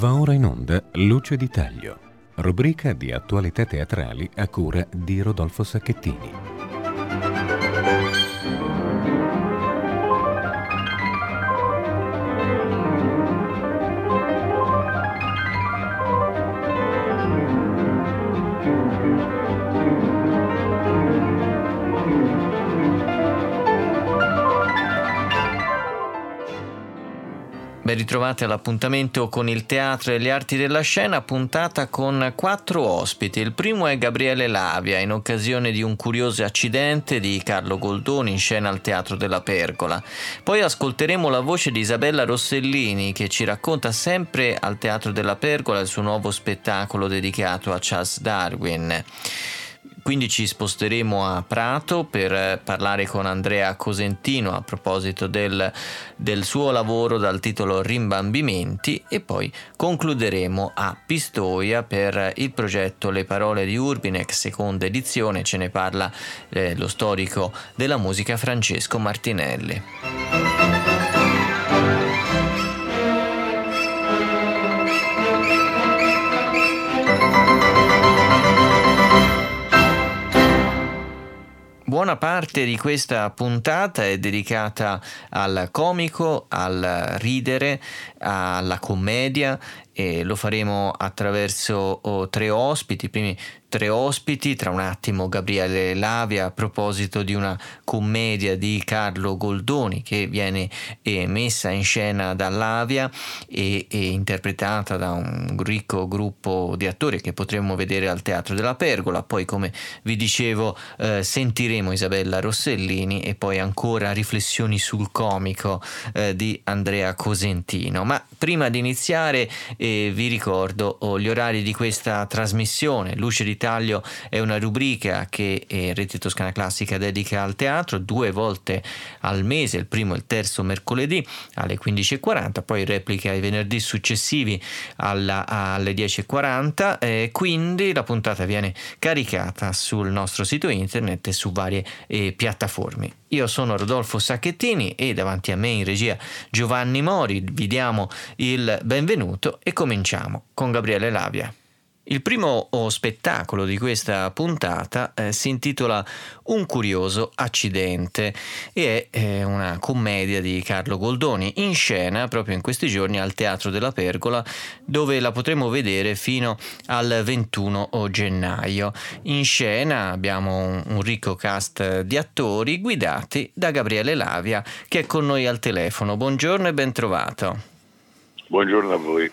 Va ora in onda Luce di Taglio, rubrica di attualità teatrali a cura di Rodolfo Sacchettini. Ben ritrovati all'appuntamento con il teatro e le arti della scena, puntata con quattro ospiti. Il primo è Gabriele Lavia, in occasione di un curioso accidente di Carlo Goldoni in scena al Teatro della Pergola. Poi ascolteremo la voce di Isabella Rossellini che ci racconta sempre al Teatro della Pergola il suo nuovo spettacolo dedicato a Charles Darwin. Quindi ci sposteremo a Prato per parlare con Andrea Cosentino a proposito del, del, suo lavoro dal titolo Rimbambimenti e poi concluderemo a Pistoia per il progetto Le parole di Urbinex, seconda edizione, ce ne parla eh, lo storico della musica Francesco Martinelli. Buona parte di questa puntata è dedicata al comico, al ridere, alla commedia e lo faremo attraverso oh, tre ospiti. I primi tre ospiti, tra un attimo Gabriele Lavia a proposito di una commedia di Carlo Goldoni che viene eh, messa in scena da Lavia e, e, interpretata da un ricco gruppo di attori che potremmo vedere al Teatro della Pergola. Poi, come vi dicevo, eh, sentiremo Isabella Rossellini e poi ancora riflessioni sul comico eh, di Andrea Cosentino. Ma prima di iniziare eh, vi ricordo oh, gli orari di questa trasmissione. Luce di Taglio è una rubrica che eh, Rete Toscana Classica dedica al teatro due volte al mese, il primo e il terzo mercoledì alle 15.40, poi replica i venerdì successivi alla, alle 10.40, eh, quindi la puntata viene caricata sul nostro sito internet e su varie eh, piattaforme. Io sono Rodolfo Sacchettini e davanti a me in regia Giovanni Mori vi diamo il benvenuto e cominciamo con Gabriele Lavia. Il primo spettacolo di questa puntata eh, si intitola Un curioso accidente e è eh, una commedia di Carlo Goldoni in scena proprio in questi giorni al Teatro della Pergola dove la potremo vedere fino al 21 gennaio. In scena abbiamo un, un ricco cast di attori guidati da Gabriele Lavia che è con noi al telefono. Buongiorno e ben trovato. Buongiorno a voi.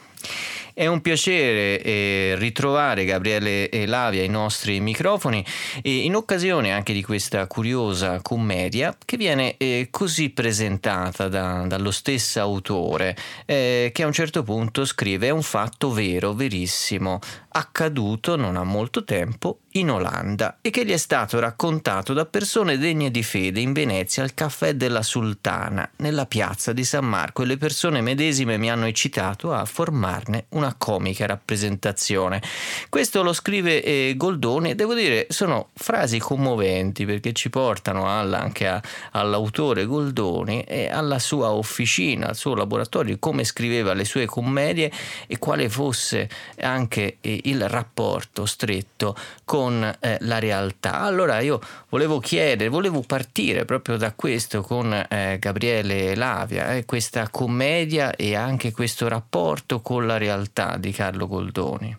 È un piacere eh, ritrovare Gabriele Lavia ai nostri microfoni e in occasione anche di questa curiosa commedia che viene eh, così presentata da, dallo stesso autore eh, che a un certo punto scrive è un fatto vero, verissimo, accaduto non ha molto tempo in Olanda e che gli è stato raccontato da persone degne di fede in Venezia al caffè della Sultana, nella piazza di San Marco, e le persone medesime mi hanno eccitato a formarne una comica rappresentazione. Questo lo scrive eh, Goldoni e devo dire sono frasi commoventi perché ci portano alla, anche a, all'autore Goldoni e alla sua officina, al suo laboratorio, come scriveva le sue commedie e quale fosse anche eh, il rapporto stretto con eh, la realtà. Allora io volevo chiedere, volevo partire proprio da questo con eh, Gabriele Lavia, eh, questa commedia e anche questo rapporto con la realtà di Carlo Goldoni.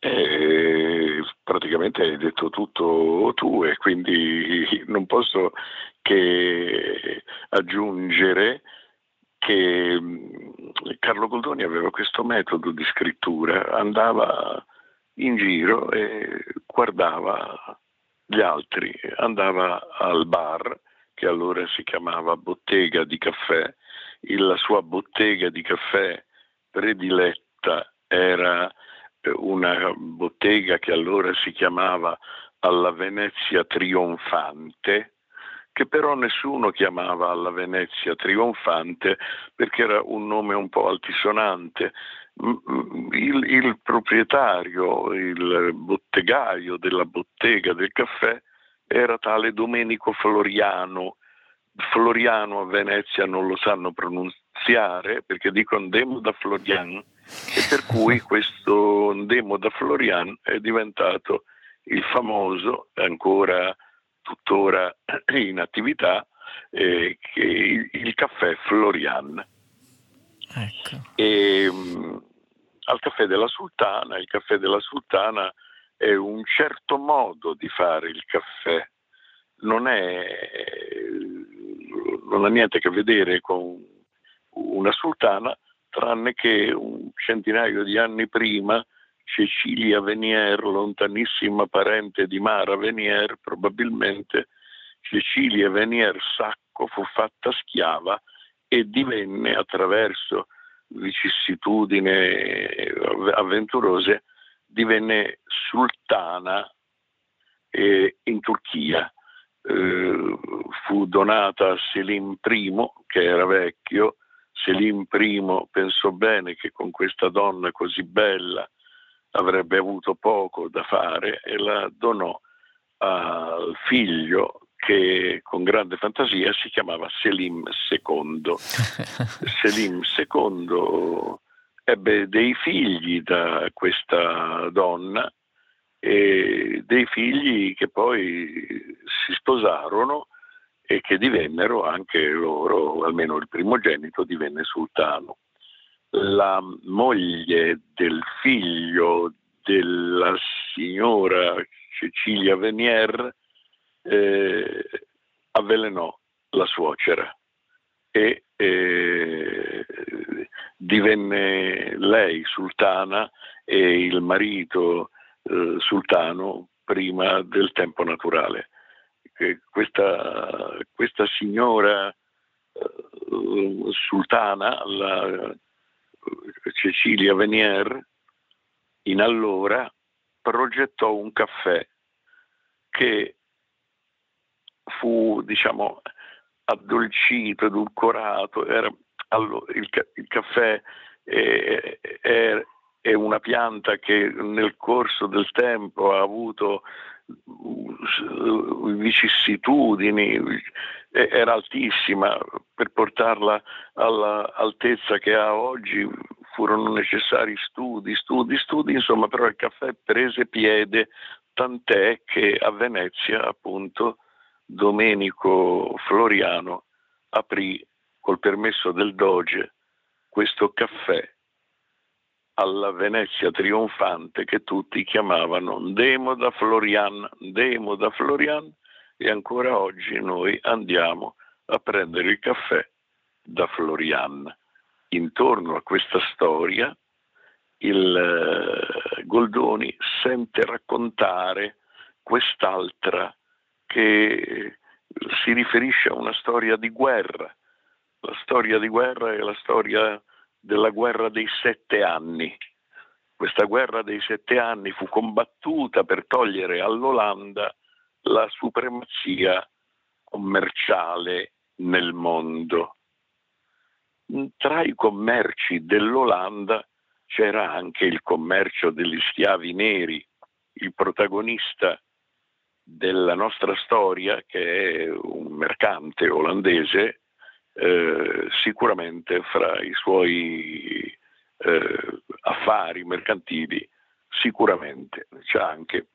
Eh, praticamente hai detto tutto tu e quindi non posso che aggiungere che mm, Carlo Goldoni aveva questo metodo di scrittura, andava in giro e guardava gli altri, andava al bar che allora si chiamava bottega di caffè, la sua bottega di caffè prediletta era eh, una bottega che allora si chiamava alla Venezia Trionfante, che però nessuno chiamava alla Venezia Trionfante perché era un nome un po' altisonante il, il, proprietario, il bottegaio della bottega del caffè era tale Domenico Floriano. Floriano a Venezia non lo sanno pronunciare iniziare, perché dico Ndemo da Florian, e per cui questo Ndemo da Florian è diventato il famoso, ancora tuttora in attività, eh, il, il, caffè Florian. Ecco. E, mh, al caffè della Sultana, il caffè della Sultana è un certo modo di fare il caffè, non, è, non ha niente a che vedere con una sultana, tranne che un centinaio di anni prima Cecilia Venier, lontanissima parente di Mara Venier, probabilmente Cecilia Venier Sacco fu fatta schiava e divenne attraverso vicissitudini avventurose, divenne sultana eh, in Turchia. Eh, fu donata a Selim I, che era vecchio. Selim I pensò bene che con questa donna così bella avrebbe avuto poco da fare e la donò al figlio che con grande fantasia si chiamava Selim II. Selim II ebbe dei figli da questa donna e dei figli che poi si sposarono e che divennero anche loro, almeno il primogenito divenne sultano. La moglie del figlio della signora Cecilia Venier eh, avvelenò la suocera e eh, divenne lei sultana e il marito eh, sultano prima del tempo naturale. Questa, questa, signora eh, sultana, la Cecilia Venier, in allora progettò un caffè che fu diciamo addolcito, edulcorato, era, allora, il, il, caffè è, è, è, una pianta che nel corso del tempo ha avuto vicissitudini, era altissima, per portarla all'altezza che ha oggi. Furono necessari studi, studi, studi, insomma però il caffè prese piede, tant'è che a Venezia appunto Domenico Floriano aprì col permesso del Doge questo caffè alla Venezia trionfante che tutti chiamavano Ndemo da Florian, Ndemo da Florian e ancora oggi noi andiamo a prendere il caffè da Florian. Intorno a questa storia il eh, Goldoni sente raccontare quest'altra che si riferisce a una storia di guerra. La storia di guerra è la storia della guerra dei sette anni. Questa guerra dei sette anni fu combattuta per togliere all'Olanda la supremazia commerciale nel mondo. Tra i commerci dell'Olanda c'era anche il commercio degli schiavi neri. Il protagonista della nostra storia, che è un mercante olandese, eh, sicuramente fra i suoi eh, affari mercantili, sicuramente c'è anche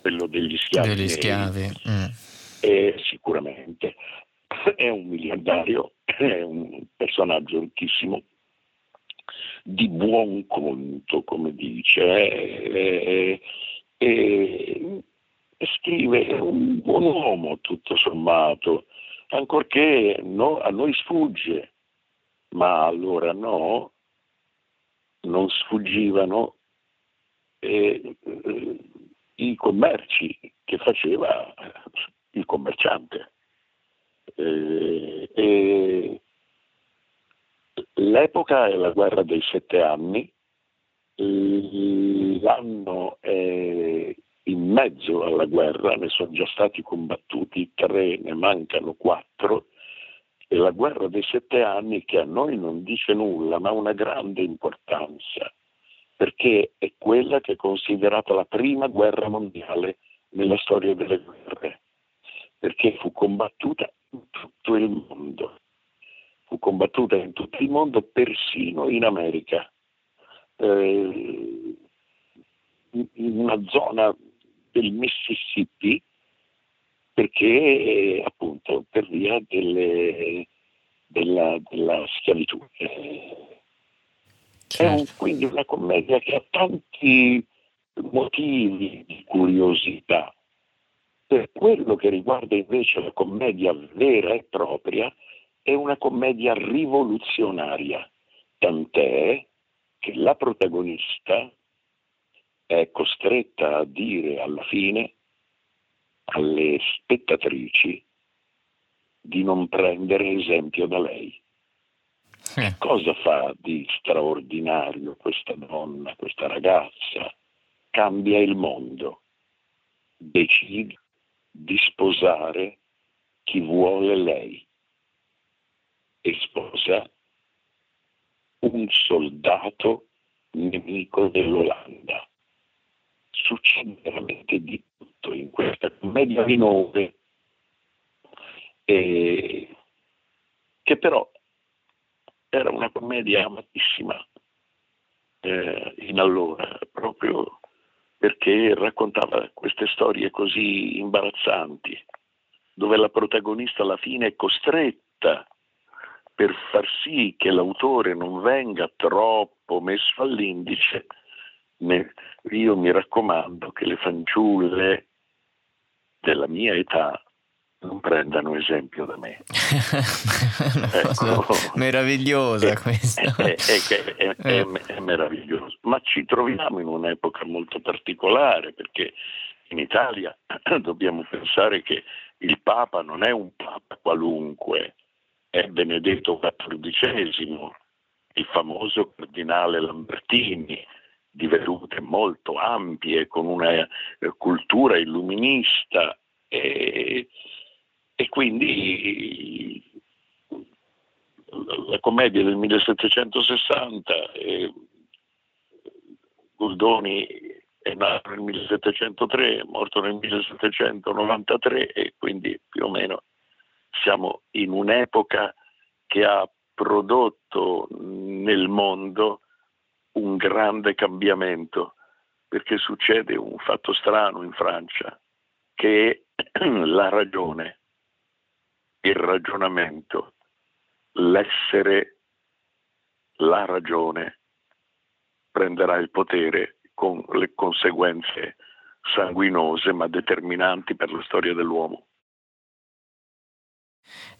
quello degli schiavi. Degli schiavi. Mm. E sicuramente è un miliardario, è un personaggio ricchissimo, di buon conto, come dice, e, e, scrive è un buon uomo tutto sommato, ancorché no, a noi sfugge, ma allora no, non sfuggivano eh, eh, i commerci che faceva il commerciante. Eh, l'epoca è la guerra dei sette anni, l'anno è in mezzo alla guerra, ne sono già stati combattuti tre, ne mancano quattro, e la guerra dei sette anni che a noi non dice nulla, ma ha una grande importanza, perché è quella che è considerata la prima guerra mondiale nella storia delle guerre, perché fu combattuta in tutto il mondo. fu combattuta in tutto il mondo, persino in America, eh, in una zona del Mississippi, perché appunto per via delle, della, della, schiavitù. Eh, certo. È un, quindi una commedia che ha tanti motivi di curiosità. Per quello che riguarda invece la commedia vera e propria, è una commedia rivoluzionaria, tant'è che la protagonista è costretta a dire alla fine alle spettatrici di non prendere esempio da lei. Eh. Cosa fa di straordinario questa donna, questa ragazza? Cambia il mondo, decide di sposare chi vuole lei e sposa un soldato nemico dell'Olanda. Succede veramente di tutto in questa commedia minore eh, che però era una commedia amatissima eh, in allora, proprio perché raccontava queste storie così imbarazzanti, dove la protagonista alla fine è costretta per far sì che l'autore non venga troppo messo all'indice, io mi raccomando che le fanciulle della mia età non prendano esempio da me. ecco. Meravigliosa è, questa. È, è, è, è meraviglioso, ma ci troviamo in un'epoca molto particolare perché in Italia dobbiamo pensare che il Papa non è un Papa qualunque, è Benedetto XIV, il famoso cardinale Lambertini, di vedute molto ampie, con una cultura illuminista. E, e quindi la commedia del 1760, eh, Goldoni è nato nel 1703, è morto nel 1793 e quindi più o meno siamo in un'epoca che ha prodotto nel mondo un grande cambiamento, perché succede un fatto strano in Francia, che la ragione il ragionamento, l'essere, la ragione prenderà il potere con le conseguenze sanguinose ma determinanti per la storia dell'uomo.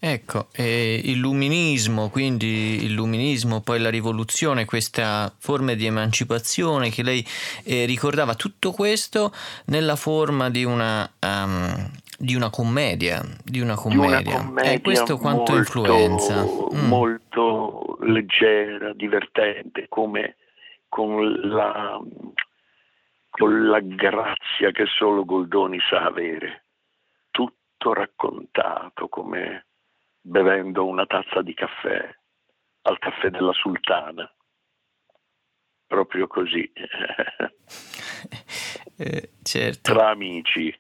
Ecco, eh, illuminismo, quindi illuminismo, poi la rivoluzione, questa forma di emancipazione che lei eh, ricordava, tutto questo nella forma di una, um, di una commedia, di una commedia. Di una commedia e questo quanto molto, influenza? Mm. Molto leggera, divertente, come con la, con la grazia che solo Goldoni sa avere tutto raccontato come bevendo una tazza di caffè al caffè della sultana. Proprio così. eh, certo. Tra amici.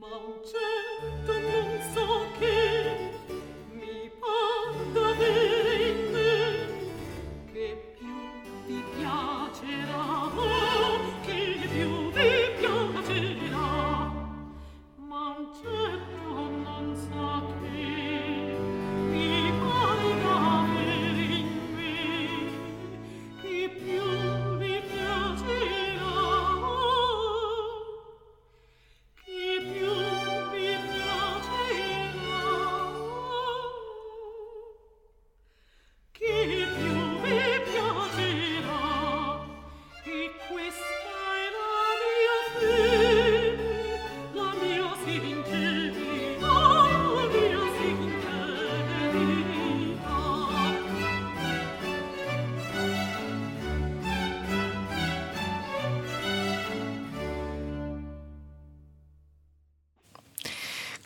Ma un certo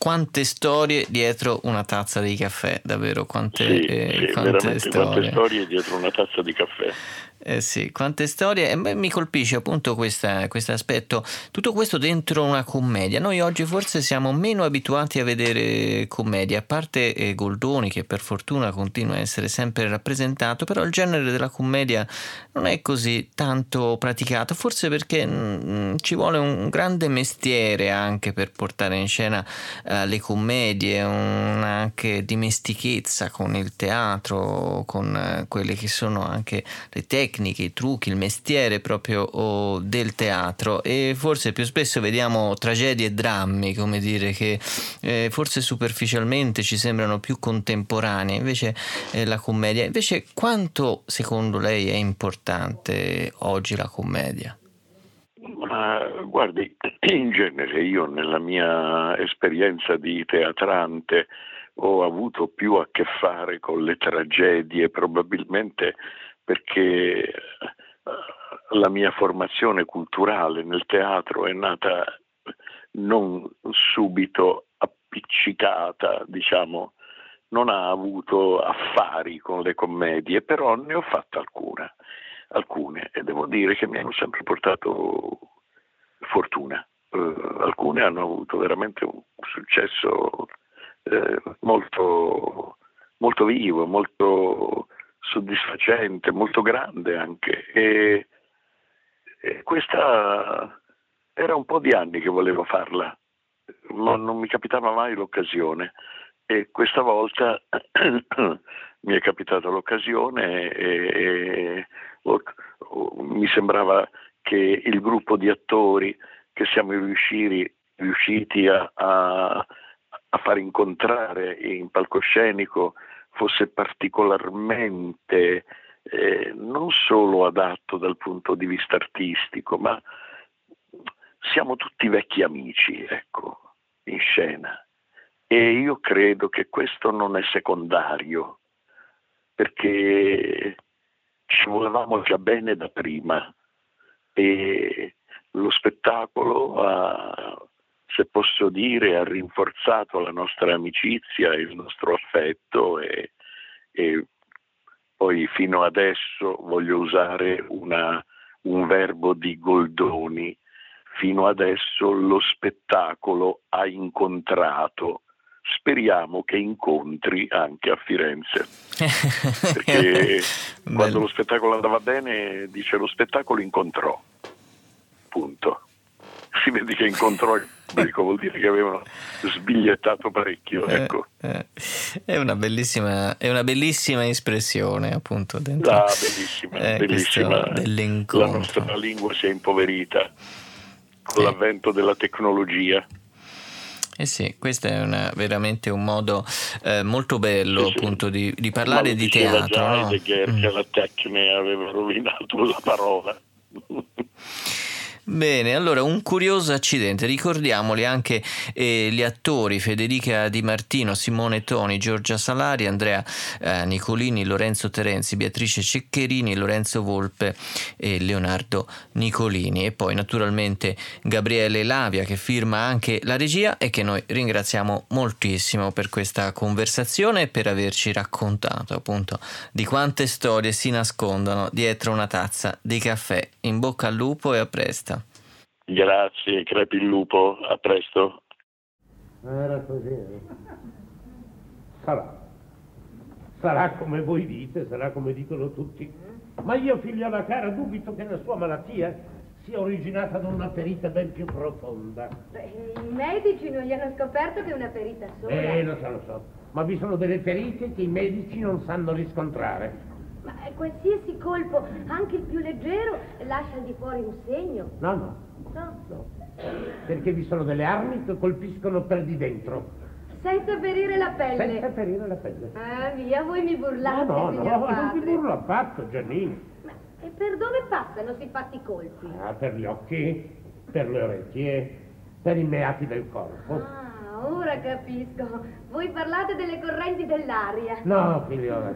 quante storie dietro una tazza di caffè, davvero quante, sì, eh, sì, quante storie. quante storie dietro una tazza di caffè. Eh sì, quante storie. E beh, mi colpisce appunto questo aspetto. Tutto questo dentro una commedia. Noi oggi forse siamo meno abituati a vedere commedie, a parte eh, Goldoni che per fortuna continua a essere sempre rappresentato, però il genere della commedia non è così tanto praticato, forse perché mh, mm, ci vuole un grande mestiere anche per portare in scena eh, le commedie, una anche dimestichezza con il teatro, con eh, quelle che sono anche le tecniche tecniche, i trucchi, il mestiere proprio del teatro e forse più spesso vediamo tragedie e drammi, come dire, che eh, forse superficialmente ci sembrano più contemporanei, invece eh, la commedia. Invece quanto secondo lei è importante oggi la commedia? Ma guardi, in genere io nella mia esperienza di teatrante ho avuto più a che fare con le tragedie, probabilmente perché eh, la mia formazione culturale nel teatro è nata non subito appiccicata, diciamo, non ha avuto affari con le commedie, però ne ho fatte alcune, alcune e devo dire che mi hanno sempre portato fortuna. Uh, alcune hanno avuto veramente un successo eh, molto, molto vivo, molto soddisfacente, molto grande anche. E, e questa era un po' di anni che volevo farla, ma non mi capitava mai l'occasione. E questa volta mi è capitata l'occasione e, e mi sembrava che il gruppo di attori che siamo riusciti, riusciti a, a, a far incontrare in palcoscenico fosse particolarmente eh, non solo adatto dal punto di vista artistico, ma siamo tutti vecchi amici, ecco, in scena. E io credo che questo non è secondario, perché ci volevamo già bene da prima e lo spettacolo ha se posso dire, ha rinforzato la nostra amicizia, il nostro affetto e, e poi fino adesso voglio usare una, un verbo di Goldoni, fino adesso lo spettacolo ha incontrato speriamo che incontri anche a Firenze. Perché quando lo spettacolo andava bene, dice lo spettacolo incontrò. Punto. Si vede che incontrò il pubblico, vuol dire che avevano sbigliettato parecchio. Eh, ecco. Eh, è, una bellissima, è, una bellissima, espressione, appunto. Dentro, ah, bellissima, eh, bellissima. La nostra lingua si è impoverita con l'avvento della tecnologia. Eh sì, questo è una, veramente un modo eh, molto bello sì, appunto di, di parlare di teatro. Già no? che, mm. la tecnica aveva rovinato la parola. Bene, allora un curioso accidente, ricordiamoli anche eh, gli attori Federica Di Martino, Simone Toni, Giorgia Salari, Andrea eh, Nicolini, Lorenzo Terenzi, Beatrice Ceccherini, Lorenzo Volpe e Leonardo Nicolini e poi naturalmente Gabriele Lavia che firma anche la regia e che noi ringraziamo moltissimo per questa conversazione e per averci raccontato appunto di quante storie si nascondono dietro una tazza di caffè. In bocca al lupo e a presto. Grazie, crepi il lupo, a presto. Era così. Eh. Sarà. Sarà come voi dite, sarà come dicono tutti. Ma io, figliola cara, dubito che la sua malattia sia originata da una ferita ben più profonda. Beh, I medici non gli hanno scoperto che è una ferita sola. Eh, lo so, lo so. Ma vi sono delle ferite che i medici non sanno riscontrare. Ma qualsiasi colpo, anche il più leggero, lascia di fuori un segno. No, no. No? No. Perché vi sono delle armi che colpiscono per di dentro. Senza ferire la pelle. Senza ferire la pelle. Ah, via, voi mi burlate, No, no, no, padre. non ti burlo affatto, Giannini. Ma e per dove passano si fatti colpi? Ah, per gli occhi, per le orecchie, per i meati del corpo. Ah, ora capisco. Voi parlate delle correnti dell'aria. No, figliola.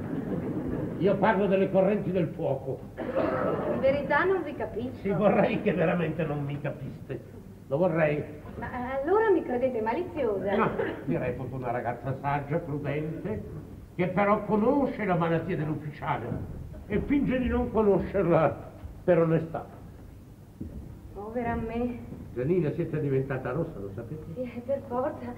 Io parlo delle correnti del fuoco. In verità non vi capisco. Sì, vorrei che veramente non mi capiste. Lo vorrei. Ma allora mi credete maliziosa? No, mi reputo una ragazza saggia, prudente, che però conosce la malattia dell'ufficiale e finge di non conoscerla per onestà. Povera me. Janina, siete diventata rossa, lo sapete? Sì, per forza,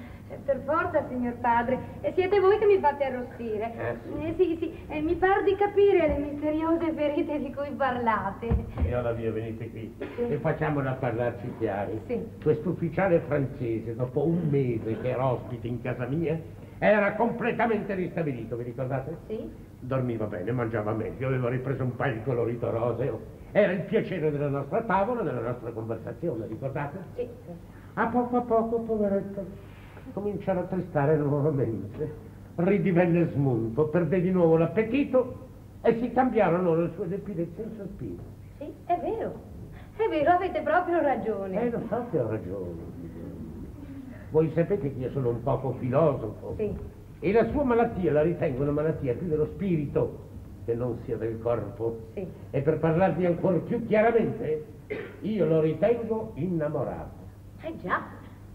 per forza, signor padre. E siete voi che mi fate arrostire. Eh, sì. Eh, sì, sì. Eh, mi par di capire le misteriose ferite di cui parlate. E allora via, venite qui. Sì. E facciamola parlarci chiari. Sì. Quest'ufficiale francese, dopo un mese che era ospite in casa mia, era completamente ristabilito, vi ricordate? Sì. Dormiva bene, mangiava meglio, aveva ripreso un paio di colorito roseo era il piacere della nostra tavola, della nostra conversazione, ricordate? Sì. A poco a poco, poveretto, comincia a rattristare nuovamente. Ridivenne smunto, perdé di nuovo l'appetito e si cambiarono le sue depilezze in sospiro. Sì, è vero. È vero, avete proprio ragione. Eh, lo so che ho ragione. Voi sapete che io sono un poco filosofo. Sì. E la sua malattia la ritengo una malattia più dello spirito che non sia del corpo. Sì. E per parlarvi ancora più chiaramente, io lo ritengo innamorato. Eh già,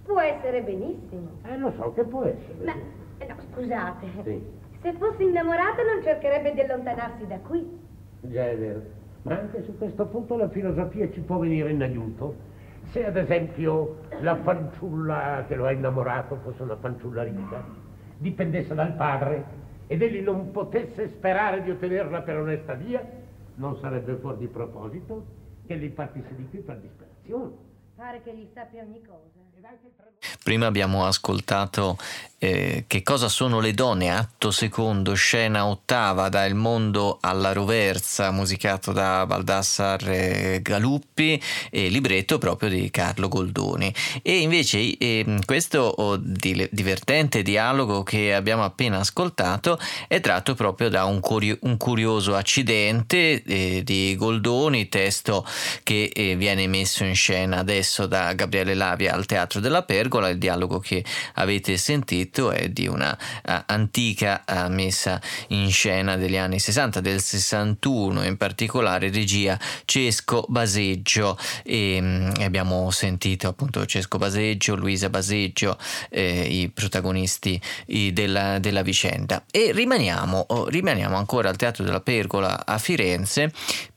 può essere benissimo. Eh, lo so che può essere. Ma, eh, no, scusate. Sì. Se fosse innamorato non cercherebbe di allontanarsi da qui. Già è vero. Ma anche su questo punto la filosofia ci può venire in aiuto. Se ad esempio la fanciulla che lo ha innamorato fosse una fanciulla ricca, dipendesse dal padre ed egli non potesse sperare di ottenerla per onesta via, non sarebbe fuori di proposito che egli partisse di qui per disperazione. Pare che gli sappia ogni cosa. Prima abbiamo ascoltato eh, Che cosa sono le donne, atto secondo, scena ottava, da Il mondo alla roversa, musicato da Baldassar Galuppi e libretto proprio di Carlo Goldoni. E invece eh, questo di, divertente dialogo che abbiamo appena ascoltato è tratto proprio da un, curio, un curioso accidente eh, di Goldoni, testo che eh, viene messo in scena adesso da Gabriele Lavia al Teatro della Pergola, il dialogo che avete sentito è di una uh, antica uh, messa in scena degli anni 60, del 61 in particolare, regia Cesco Baseggio e um, abbiamo sentito appunto Cesco Baseggio, Luisa Baseggio, eh, i protagonisti i della, della, vicenda. E rimaniamo, oh, rimaniamo ancora al Teatro della Pergola a Firenze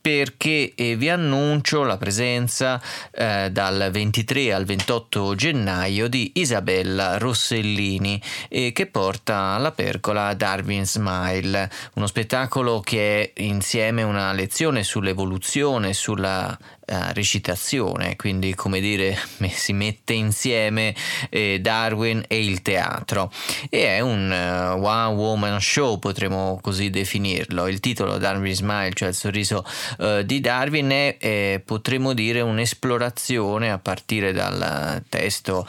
perché eh, vi annuncio la presenza eh, dal 23 al 28 gennaio di Isabella Rossellini eh, che porta alla pergola Darwin Smile, uno spettacolo che è insieme una lezione sull'evoluzione, sulla uh, recitazione, quindi come dire si mette insieme eh, Darwin e il teatro e è un uh, one woman show potremmo così definirlo. Il titolo Darwin Smile, cioè il sorriso uh, di Darwin è eh, potremmo dire un'esplorazione a partire dal testo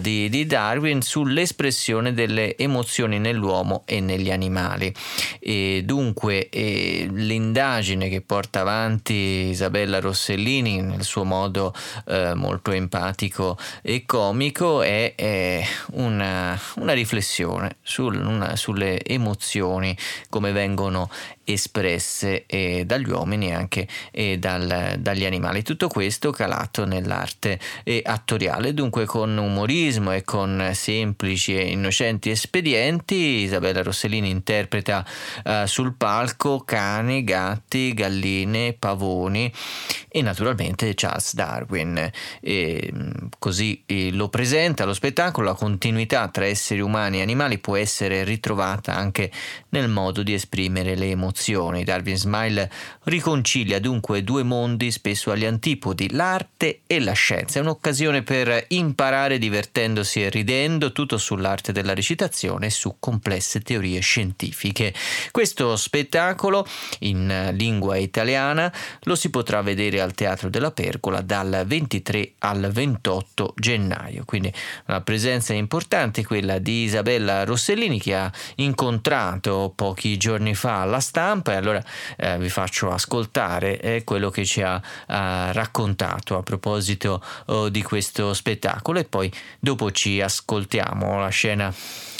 di, di, Darwin sull'espressione delle emozioni nell'uomo e negli animali. E dunque eh, l'indagine che porta avanti Isabella Rossellini Rossellini nel suo modo eh, molto empatico e comico è, è una, una, riflessione sul, una, sulle emozioni come vengono espresse eh, dagli uomini e anche eh, dal, dagli animali. Tutto questo calato nell'arte eh, attoriale, dunque con umorismo e con semplici e innocenti espedienti. Isabella Rossellini interpreta eh, sul palco cani, gatti, galline, pavoni e naturalmente Charles Darwin. E, così eh, lo presenta lo spettacolo, la continuità tra esseri umani e animali può essere ritrovata anche nel modo di esprimere le emozioni. Darwin Smile riconcilia dunque due mondi spesso agli antipodi, l'arte e la scienza. È un'occasione per imparare divertendosi e ridendo, tutto sull'arte della recitazione e su complesse teorie scientifiche. Questo spettacolo in lingua italiana lo si potrà vedere al Teatro della Pergola dal 23 al 28 gennaio. Quindi una presenza importante quella di Isabella Rossellini che ha incontrato pochi giorni fa stampa stampa e allora eh, vi faccio ascoltare eh, quello che ci ha eh, raccontato a proposito oh, di questo spettacolo e poi dopo ci ascoltiamo la scena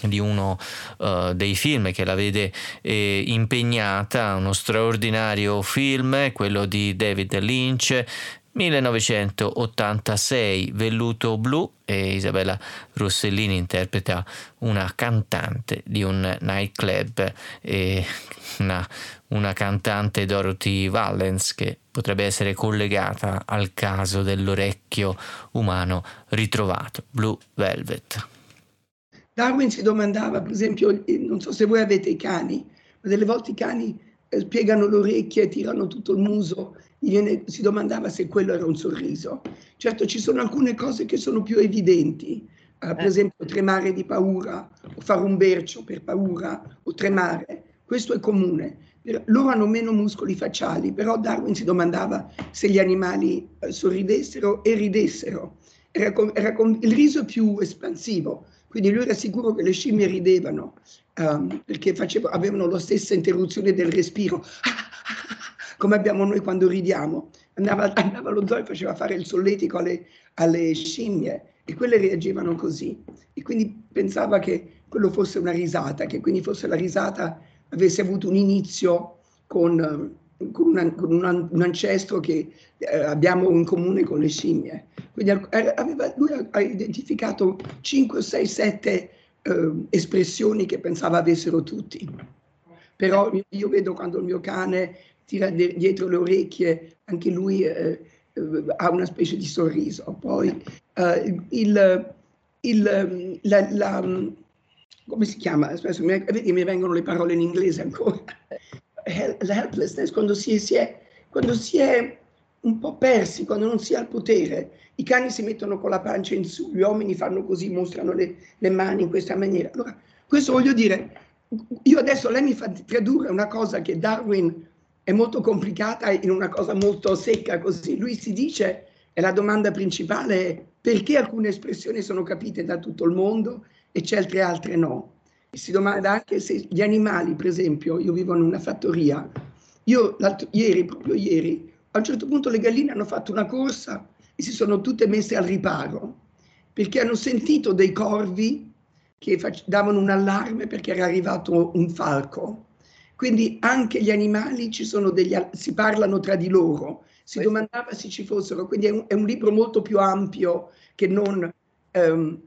di uno uh, dei film che la vede eh, impegnata, uno straordinario film, quello di David Lynch, 1986 Velluto Blu e Isabella Rossellini interpreta una cantante di un nightclub una, una cantante Dorothy Valens che potrebbe essere collegata al caso dell'orecchio umano ritrovato, Blue Velvet. Darwin si domandava, per esempio, non so se voi avete i cani, ma delle volte i cani eh, piegano le orecchie tirano tutto il muso viene, si domandava se quello era un sorriso. Certo, ci sono alcune cose che sono più evidenti, uh, per esempio tremare di paura, o fare un bercio per paura, o tremare. Questo è comune. Loro hanno meno muscoli facciali, però Darwin si domandava se gli animali sorridessero e ridessero. Era, era il riso più espansivo, quindi lui era sicuro che le scimmie ridevano um, perché faceva, avevano la stessa interruzione del respiro. come abbiamo noi quando ridiamo. Andava, andava allo zoo e faceva fare il solletico alle, alle scimmie e quelle reagivano così. E quindi pensava che quello fosse una risata, che quindi fosse la risata avesse avuto un inizio con, con, una, con un, un, ancestro che eh, abbiamo in comune con le scimmie. Quindi aveva, lui ha identificato 5, 6, 7 eh, espressioni che pensava avessero tutti. Però io vedo quando il mio cane tira dietro le orecchie, anche lui eh, eh, ha una specie di sorriso. Poi eh, il, il, la, la, come si chiama? Spesso mi, vedi, mi vengono le parole in inglese ancora. La helplessness, quando si, si, è, quando si è un po' persi, quando non si ha il potere. I cani si mettono con la pancia in su, gli uomini fanno così, mostrano le, le mani in questa maniera. Allora, questo voglio dire, io adesso lei mi fa tradurre una cosa che Darwin è molto complicata in una cosa molto secca così. Lui si dice, e la domanda principale è perché alcune espressioni sono capite da tutto il mondo e certe altre no. Si domanda anche se gli animali, per esempio, io vivo in una fattoria, io ieri, proprio ieri, a un certo punto le galline hanno fatto una corsa e si sono tutte messe al riparo perché hanno sentito dei corvi che davano un allarme perché era arrivato un falco. Quindi anche gli animali ci sono degli, si parlano tra di loro, si domandava se ci fossero, quindi è un, è un, libro molto più ampio che non... Um,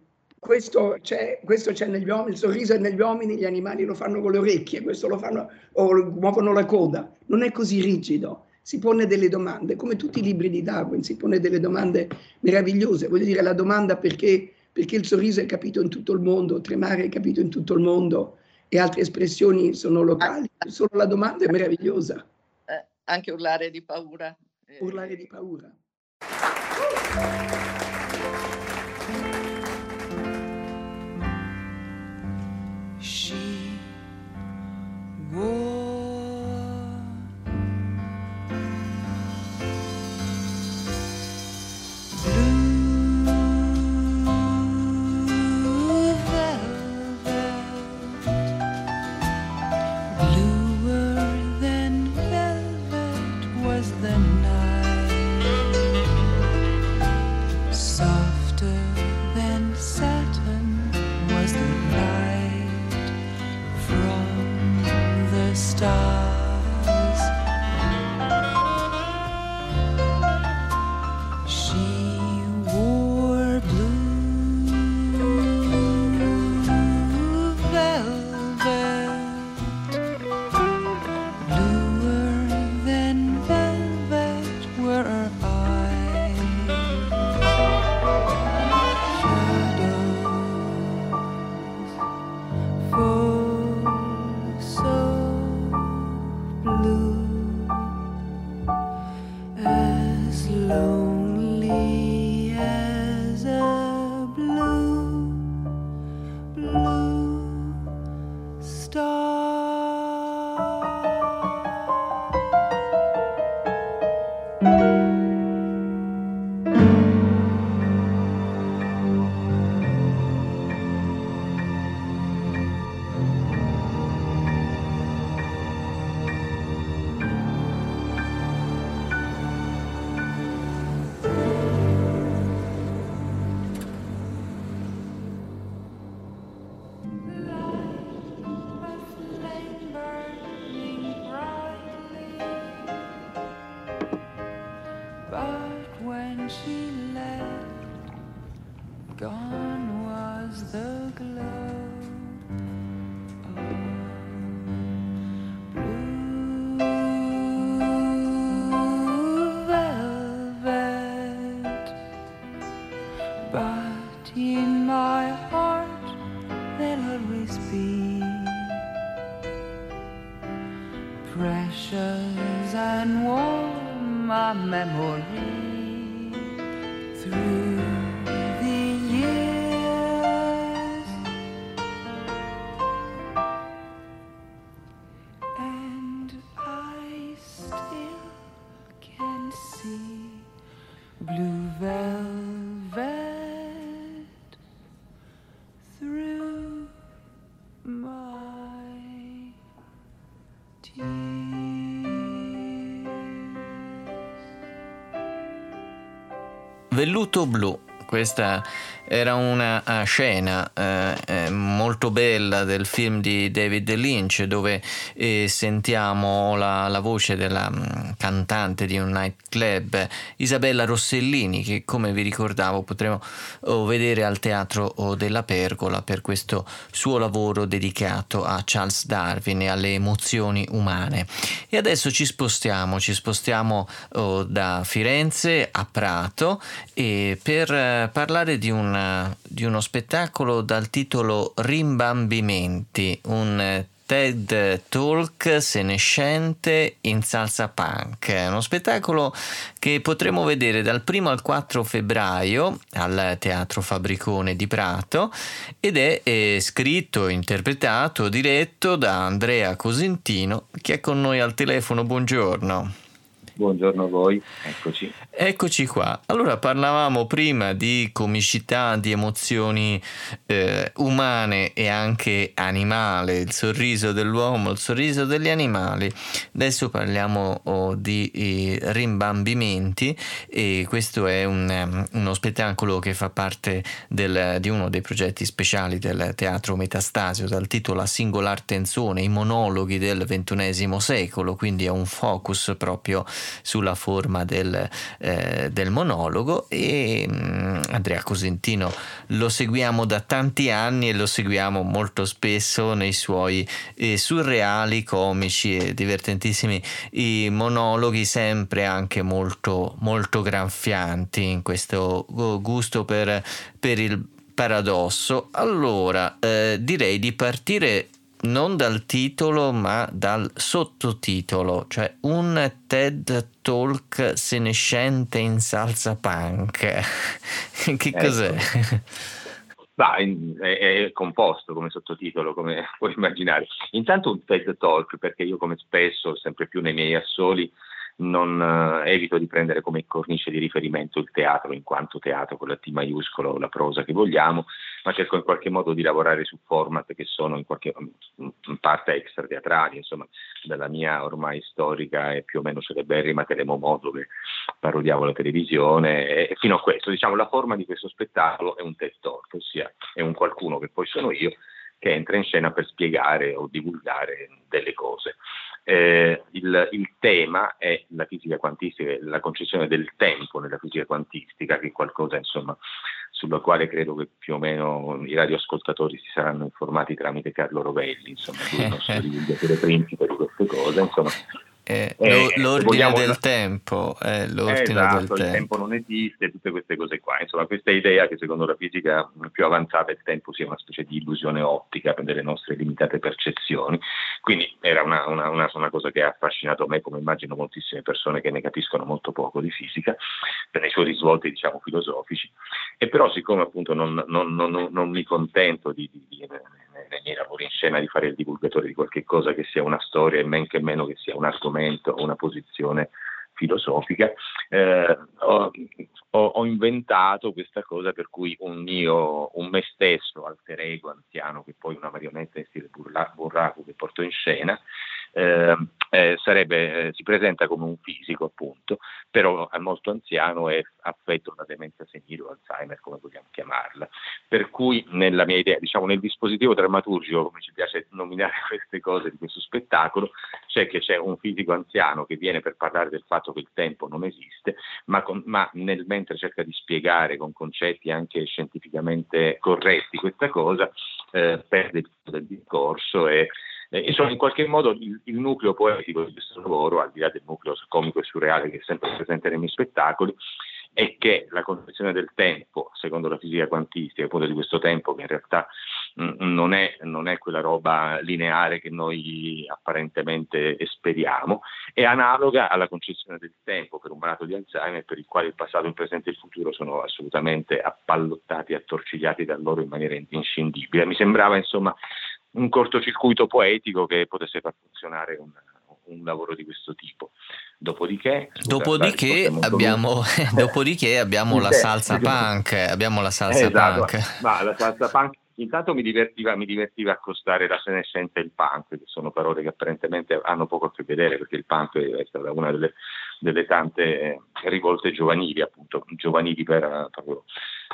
questo c'è, questo c'è, negli uomini, il sorriso è negli uomini, gli animali lo fanno con le orecchie, questo lo fanno o muovono la coda. Non è così rigido, si pone delle domande, come tutti i libri di Darwin, si pone delle domande meravigliose. Voglio dire, la domanda perché, perché il sorriso è capito in tutto il mondo, tremare è capito in tutto il mondo e altre espressioni sono locali. Solo la domanda è meravigliosa. Eh, anche urlare di paura. Urlare di paura. she wore. Velluto blu, questa era una uh, scena eh, eh, molto bella del film di David Lynch dove eh, sentiamo la, la, voce della um, cantante di un nightclub Isabella Rossellini che come vi ricordavo potremo oh, vedere al Teatro oh, della Pergola per questo suo lavoro dedicato a Charles Darwin e alle emozioni umane. E adesso ci spostiamo, ci spostiamo oh, da Firenze a Prato per eh, parlare di un di uno spettacolo dal titolo Rimbambimenti, un TED Talk senescente in salsa punk, uno spettacolo che potremo vedere dal 1 al 4 febbraio al Teatro Fabricone di Prato ed è, è scritto, interpretato, diretto da Andrea Cosentino che è con noi al telefono. Buongiorno. Buongiorno a voi, eccoci. Eccoci qua. Allora parlavamo prima di comicità, di emozioni eh, umane e anche animali, il sorriso dell'uomo, il sorriso degli animali. Adesso parliamo oh, di eh, rimbambimenti e questo è un, um, uno spettacolo che fa parte del, di uno dei progetti speciali del teatro Metastasio dal titolo A singolar tenzone, i monologhi del ventunesimo secolo, quindi è un focus proprio sulla forma del, eh, del monologo e um, Andrea Cosentino lo seguiamo da tanti anni e lo seguiamo molto spesso nei suoi eh, surreali, comici e divertentissimi monologhi sempre anche molto, molto graffianti in questo gusto per, per il paradosso. Allora, eh, direi di partire non dal titolo ma dal sottotitolo, cioè un TED Talk senescente in salsa punk. che ecco. cos'è? Bah, è, è, composto come sottotitolo, come puoi immaginare. Intanto un TED Talk, perché io come spesso, sempre più nei miei assoli, non eh, evito di prendere come cornice di riferimento il teatro in quanto teatro con la T maiuscola o la prosa che vogliamo, ma cerco in qualche modo di lavorare su format che sono in, qualche, in parte extra teatrali, insomma, dalla mia ormai storica e più o meno celeberrima Telemomo dove parodiavo la televisione e fino a questo, diciamo, la forma di questo spettacolo è un Talk, ossia è un qualcuno che poi sono io che entra in scena per spiegare o divulgare delle cose. Eh, il, il, tema è la fisica quantistica, la concezione del tempo nella fisica quantistica, che è qualcosa insomma, sulla quale credo che più o meno i radioascoltatori si saranno informati tramite Carlo Rovelli, insomma, il nostro divulgatore principe di queste cose. Insomma, eh, eh, l'ordine vogliamo... del tempo, eh, l'ordine esatto, del il tempo. tempo non esiste, tutte queste cose qua. Insomma, questa idea che secondo la fisica più avanzata il tempo sia una specie di illusione ottica per delle nostre limitate percezioni. Quindi era una, una, una, una cosa che ha affascinato me, come immagino moltissime persone che ne capiscono molto poco di fisica, per i suoi risvolti diciamo filosofici. E però siccome appunto non, non, non, non mi contento di, di, di nei miei lavori in scena di fare il divulgatore di qualche cosa che sia una storia e men che meno che sia un argomento o una posizione filosofica, eh, ho, ho, inventato questa cosa per cui un mio, un me stesso, alter ego anziano, che poi una marionetta in stile burraco che porto in scena, eh, eh, sarebbe, eh, si presenta come un fisico appunto, però è molto anziano e affetto da demenza senile o Alzheimer come vogliamo chiamarla. Per cui nella mia idea, diciamo nel dispositivo drammaturgico, come ci piace nominare queste cose di questo spettacolo, c'è che c'è un fisico anziano che viene per parlare del fatto che il tempo non esiste, ma, con, ma nel, mentre cerca di spiegare con concetti anche scientificamente corretti questa cosa, eh, perde il discorso e eh, insomma, in qualche modo il, il, nucleo poetico di questo lavoro, al di là del nucleo comico e surreale che è sempre presente nei miei spettacoli, è che la concezione del tempo, secondo la fisica quantistica, appunto di questo tempo che in realtà mh, mm, non, è, non, è, quella roba lineare che noi apparentemente esperiamo, è analoga alla concezione del tempo per un malato di Alzheimer per il quale il passato, il presente e il futuro sono assolutamente appallottati, attorcigliati da loro in maniera inscindibile. Mi sembrava insomma un cortocircuito poetico che potesse far funzionare un, un lavoro di questo tipo. Dopodiché, dopodiché, abbiamo, dopodiché abbiamo, la salsa punk. Abbiamo la salsa esatto, punk. Ma la salsa punk Intanto mi divertiva, mi divertiva accostare la senescenza e il punk, che sono parole che apparentemente hanno poco a che vedere, perché il punk è stata una delle, delle tante rivolte giovanili, appunto, giovanili per, proprio,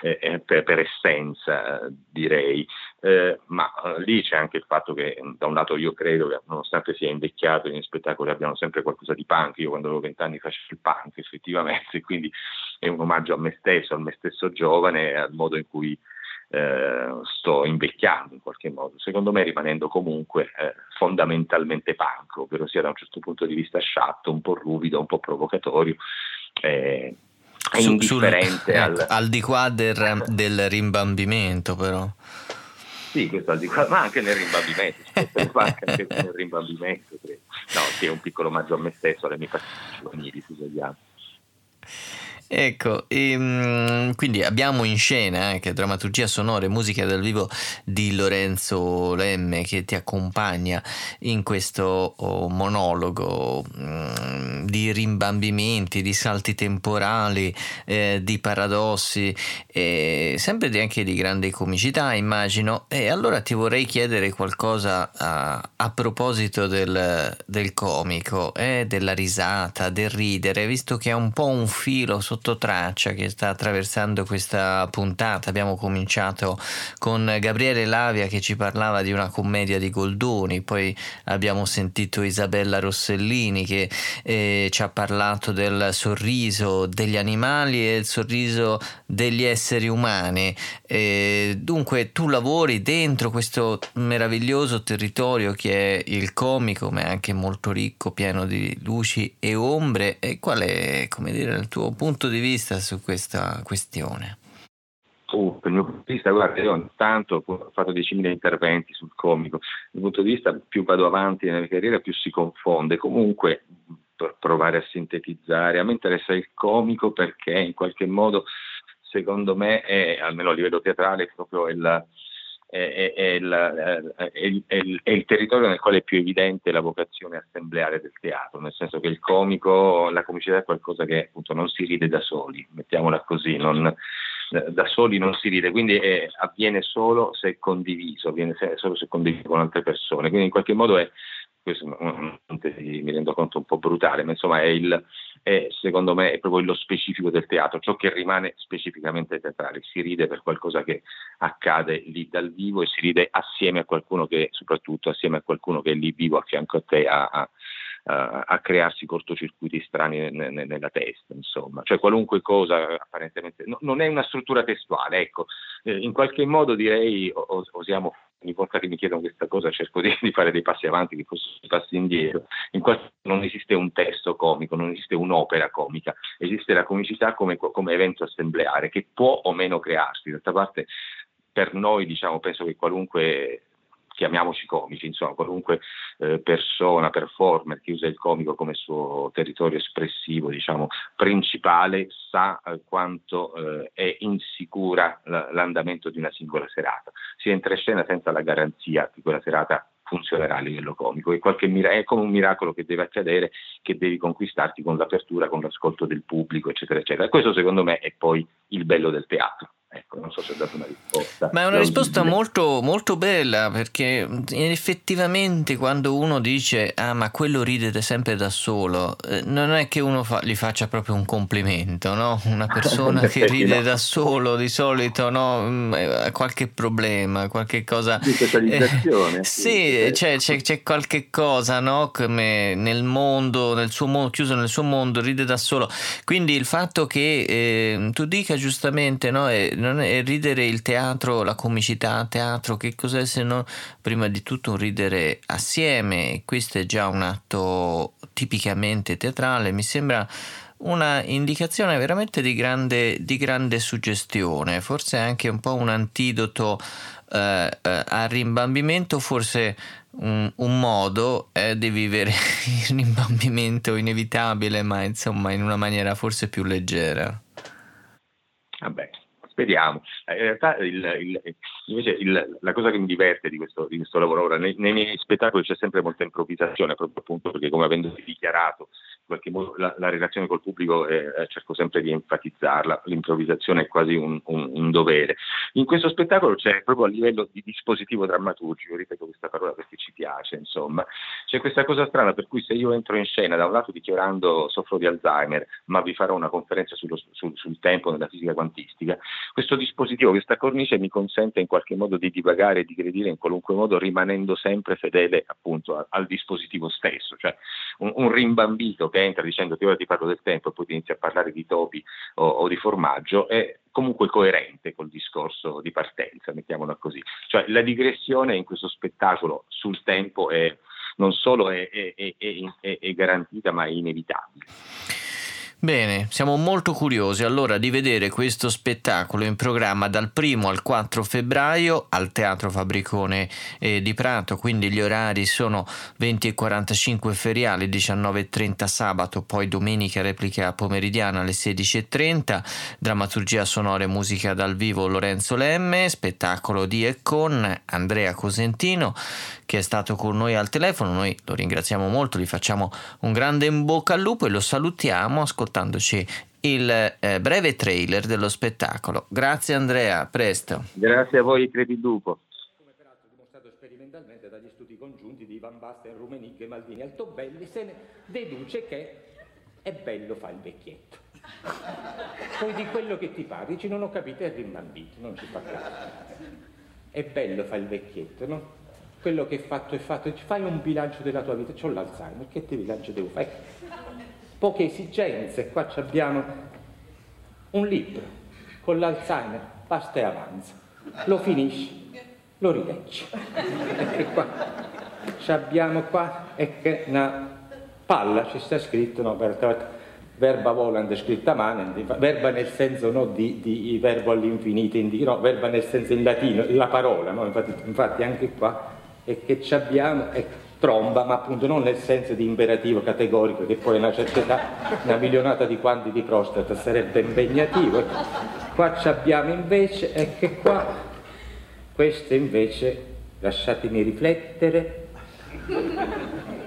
eh, eh, per, per essenza, direi. Eh, ma eh, lì c'è anche il fatto che, da un lato, io credo che, nonostante sia invecchiato, in spettacoli abbiamo sempre qualcosa di punk. Io, quando avevo vent'anni, facevo il punk, effettivamente, quindi è un omaggio a me stesso, al me stesso giovane, al modo in cui eh, sto invecchiando in qualche modo, secondo me rimanendo comunque eh, fondamentalmente punk, ovvero sia da un certo punto di vista sciatto, un po' ruvido, un po' provocatorio. Eh, è Su, indifferente sul, ecco, al... al di qua del, del rimbambimento però. Sì, questo al di qua, ma anche nel rimbambimento, anche nel rimbambimento, credo. No, sì, è un piccolo omaggio a me stesso, alle mie passioni giovanili, se vogliamo. Ecco, e, ehm, quindi abbiamo in scena anche drammaturgia sonora e musica dal vivo di Lorenzo Lemme che ti accompagna in questo oh, monologo mm, di rimbambimenti, di salti temporali, eh, di paradossi, eh, sempre anche di grande comicità immagino. E allora ti vorrei chiedere qualcosa a, a proposito del, del comico, eh, della risata, del ridere, visto che è un po' un filo sotto traccia che sta attraversando questa puntata. Abbiamo cominciato con Gabriele Lavia che ci parlava di una commedia di Goldoni, poi abbiamo sentito Isabella Rossellini che eh, ci ha parlato del sorriso degli animali e il sorriso degli esseri umani. Eh, dunque tu lavori dentro questo meraviglioso territorio che è il comico, ma è anche molto ricco, pieno di luci e ombre. E qual è, come dire, il tuo punto di vista su questa questione? Uh, dal mio punto di vista, guarda, io intanto ho fatto 10.000 interventi sul comico, dal punto di vista più vado avanti nella mia carriera più si confonde, comunque per provare a sintetizzare, a me interessa il comico perché in qualche modo, secondo me, è, almeno a livello teatrale, proprio il, è, è, il, è, il, è, il, territorio nel quale è più evidente la vocazione assembleare del teatro, nel senso che il comico, la comicità è qualcosa che appunto non si ride da soli, mettiamola così, non, da soli non si ride, quindi avviene solo se condiviso, avviene solo se condiviso con altre persone, quindi in qualche modo è, questo mi rendo conto un po' brutale, ma insomma è, il, è secondo me è proprio lo specifico del teatro, ciò che rimane specificamente teatrale, si ride per qualcosa che accade lì dal vivo e si ride assieme a qualcuno che, soprattutto assieme a qualcuno che è lì vivo a fianco a te a, a a crearsi cortocircuiti strani nella testa, insomma, cioè qualunque cosa apparentemente no, non è una struttura testuale, ecco, eh, in qualche modo direi osiamo ogni volta che mi chiedono questa cosa cerco di, di fare dei passi avanti, che fossero dei passi indietro. In qualche non esiste un testo comico, non esiste un'opera comica, esiste la comicità come, come evento assembleare che può o meno crearsi. D'altra parte per noi diciamo, penso che qualunque chiamiamoci comici, insomma, qualunque eh, persona, performer che usa il comico come suo territorio espressivo, diciamo, principale, sa eh, quanto eh, è insicura l- l'andamento di una singola serata. Si entra in scena senza la garanzia che quella serata funzionerà a livello comico. Mira- è, come un miracolo che deve accadere, che devi conquistarti con l'apertura, con l'ascolto del pubblico, eccetera, eccetera. Questo secondo me è poi il bello del teatro. Ecco, non so se ho dato una risposta. Ma è una risposta molto, molto bella perché effettivamente quando uno dice ah ma quello ride sempre da solo, eh, non è che uno fa, gli faccia proprio un complimento, no? Una persona che ride no. da solo di solito no? Mm, eh, ha qualche problema, qualche cosa... Di specializzazione. Eh, sì, c'è, c'è, c'è, qualche cosa no? come nel mondo, nel suo mondo, chiuso nel suo mondo, ride da solo. Quindi il fatto che eh, tu dica giustamente no? È, non è ridere il teatro, la comicità a teatro, che cos'è se non prima di tutto un ridere assieme? Questo è già un atto tipicamente teatrale, mi sembra una indicazione veramente di grande, di grande suggestione, forse anche un po' un antidoto eh, eh, al rimbambimento, forse un, un, modo è di vivere il rimbambimento inevitabile, ma insomma in una maniera forse più leggera. Vabbè, speriamo. Eh, in realtà il, il, invece il, la cosa che mi diverte di questo, di questo lavoro ora, nei, nei, miei spettacoli c'è sempre molta improvvisazione, proprio appunto perché come avendo dichiarato qualche modo la, la relazione col pubblico eh, eh, cerco sempre di enfatizzarla, l'improvvisazione è quasi un, un, un, dovere. In questo spettacolo c'è proprio a livello di dispositivo drammaturgico, ripeto questa parola perché ci piace, insomma, c'è questa cosa strana per cui se io entro in scena da un lato dichiarando soffro di Alzheimer, ma vi farò una conferenza sullo, sul, sul tempo nella fisica quantistica, questo dispositivo, questa cornice mi consente in qualche modo di divagare e di gredire in qualunque modo rimanendo sempre fedele appunto al, al dispositivo stesso, cioè un, un rimbambito che entra dicendo che ora ti parlo del tempo e poi ti inizia a parlare di topi o, o di formaggio, è comunque coerente col discorso di partenza, mettiamola così. Cioè la digressione in questo spettacolo sul tempo è, non solo è, è, è garantita ma è inevitabile. Bene, siamo molto curiosi allora di vedere questo spettacolo in programma dal 1 al 4 febbraio al Teatro Fabricone eh, di Prato, quindi gli orari sono 20.45 feriali, 19.30 sabato, poi domenica replica pomeridiana alle 16.30, drammaturgia sonora e musica dal vivo Lorenzo Lemme, spettacolo di e con Andrea Cosentino che è stato con noi al telefono, noi lo ringraziamo molto, gli facciamo un grande in bocca al lupo e lo salutiamo ascoltandoci il eh, breve trailer dello spettacolo. Grazie Andrea, a presto. Grazie a voi Credidupo. Come peraltro dimostrato sperimentalmente dagli studi congiunti di Van Basten, Rumenig e Maldini Altobelli, se ne deduce che è bello fa il vecchietto. Poi di quello che ti pare, dici non ho capito, è rimbambito, non ci fa caso. È bello fa il vecchietto, no? Quello che è fatto è fatto, fai un bilancio della tua vita, ho l'Alzheimer, che ti bilancio devo fare? Poche esigenze, qua abbiamo un libro con l'Alzheimer, basta e avanza, lo finisci, lo rileggi. E qua abbiamo qua è una palla ci sta scritto, no, per, verba volant scritta manen, verba nel senso no, di, di verbo all'infinito, no, verba nel senso in latino, la parola, no? infatti, infatti anche qua e che ci abbiamo è tromba, ma appunto non nel senso di imperativo categorico, che poi una certa età una milionata di quanti di prostata sarebbe impegnativo. Qua ci abbiamo invece, è che qua, questo invece, lasciatemi riflettere,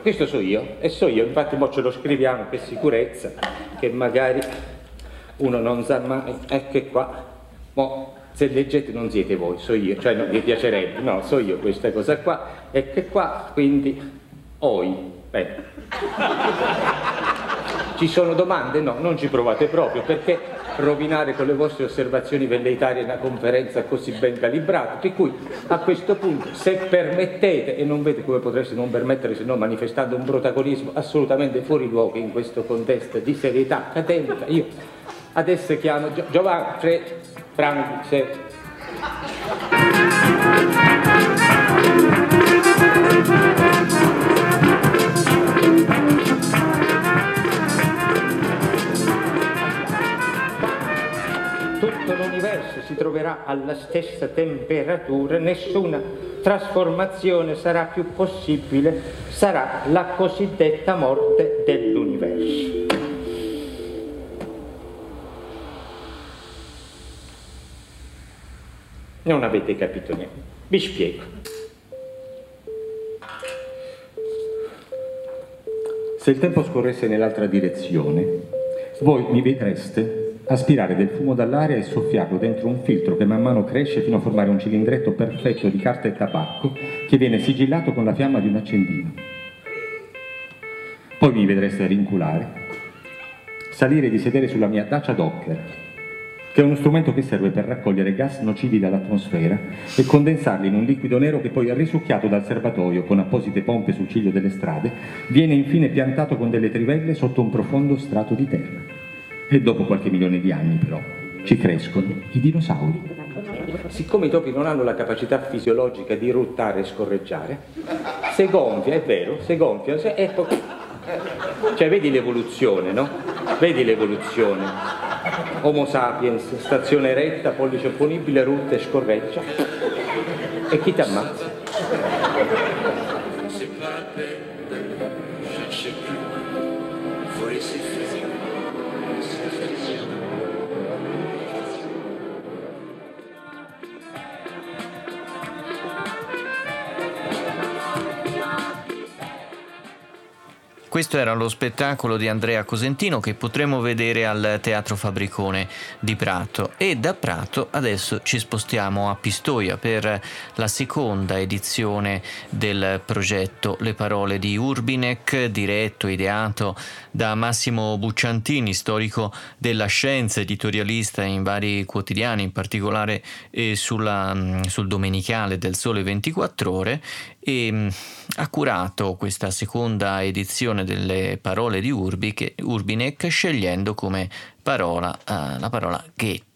questo so io, e so io, infatti mo ce lo scriviamo per sicurezza, che magari uno non sa mai, che qua, mo se leggete non siete voi, so io, cioè non vi piacerebbe, no, so io questa cosa qua, e che qua quindi oi, bene. Ci sono domande? No, non ci provate proprio, perché rovinare con le vostre osservazioni velleitarie una conferenza così ben calibrata, per cui a questo punto, se permettete, e non vedete come potreste non permettere se no manifestando un protagonismo assolutamente fuori luogo in questo contesto di serietà accademica, io adesso chiamo Giovanni Fred Frank Tutto l'universo si troverà alla stessa temperatura, nessuna trasformazione sarà più possibile, sarà la cosiddetta morte dell'universo. Non avete capito niente. Vi spiego. Se il tempo scorresse nell'altra direzione, voi mi vedreste aspirare del fumo dall'aria e soffiarlo dentro un filtro che man mano cresce fino a formare un cilindretto perfetto di carta e tabacco che viene sigillato con la fiamma di un accendino. Poi mi vedreste rinculare, salire di sedere sulla mia dacia docker che è uno strumento che serve per raccogliere gas nocivi dall'atmosfera e condensarli in un liquido nero che poi risucchiato dal serbatoio con apposite pompe sul ciglio delle strade viene infine piantato con delle trivelle sotto un profondo strato di terra. E dopo qualche milione di anni però ci crescono i dinosauri. Siccome i topi non hanno la capacità fisiologica di ruttare e scorreggiare, se gonfia, è vero, se gonfia, se, ecco, cioè vedi l'evoluzione, no? Vedi l'evoluzione. Homo sapiens, stazione eretta, pollice opponibile, rutta e scorreggia. E chi ti ammazza? Questo era lo spettacolo di Andrea Cosentino che potremo vedere al Teatro Fabricone di Prato. E da Prato adesso ci spostiamo a Pistoia per la seconda edizione del progetto Le parole di Urbinek, diretto, ideato da Massimo Bucciantini, storico della scienza, editorialista in vari quotidiani, in particolare eh, sulla, sul Domenicale del Sole 24 Ore e ha curato questa seconda edizione delle parole di Urbi Urbinek scegliendo come parola, uh, la parola ghetto.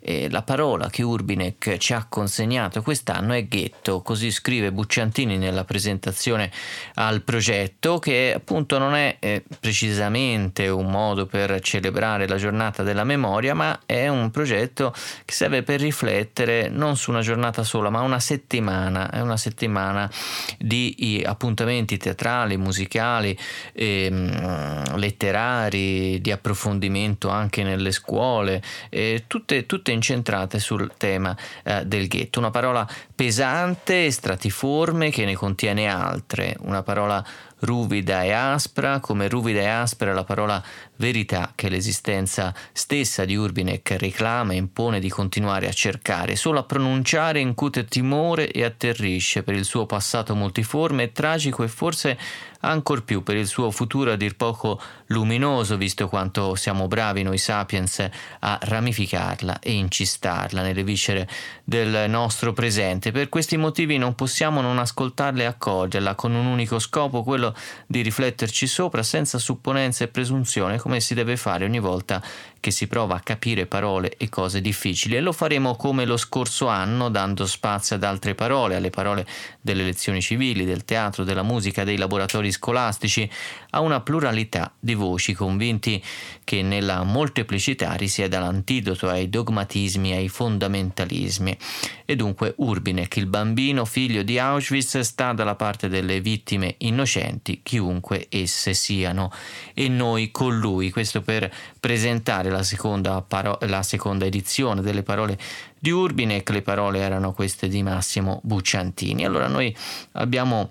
E la parola che Urbinek ci ha consegnato quest'anno è ghetto, così scrive Bucciantini nella presentazione al progetto, che appunto non è eh, precisamente un modo per celebrare la giornata della memoria, ma è un progetto che serve per riflettere non su una giornata sola, ma una settimana, è una settimana di appuntamenti teatrali, musicali, ehm, letterari, di approfondimento anche nelle scuole, eh, tutte, tutte, incentrate sul tema eh, del ghetto. Una parola pesante, stratiforme, che ne contiene altre, una parola ruvida e aspra, come ruvida e aspra la parola verità che l'esistenza stessa di Urbinek reclama e impone di continuare a cercare, solo a pronunciare incute timore e atterrisce per il suo passato multiforme e tragico e forse ancor più per il suo futuro a dir poco luminoso, visto quanto siamo bravi noi sapiens a ramificarla e incistarla nelle viscere del nostro presente. Per questi motivi non possiamo non ascoltarla e accoglierla con un unico scopo, quello di rifletterci sopra senza supponenza e presunzione, come si deve fare ogni volta che si prova a capire parole e cose difficili. E lo faremo come lo scorso anno dando spazio ad altre parole, alle parole delle lezioni civili, del teatro, della musica, dei laboratori scolastici, a una pluralità di voci convinti che nella molteplicità risieda l'antidoto ai dogmatismi e ai fondamentalismi. E dunque Urbinek, il bambino figlio di Auschwitz, sta dalla parte delle vittime innocenti, chiunque esse siano, e noi con lui, questo per presentare la seconda, paro- la seconda edizione delle parole di Urbinek, le parole erano queste di Massimo Bucciantini. Allora noi abbiamo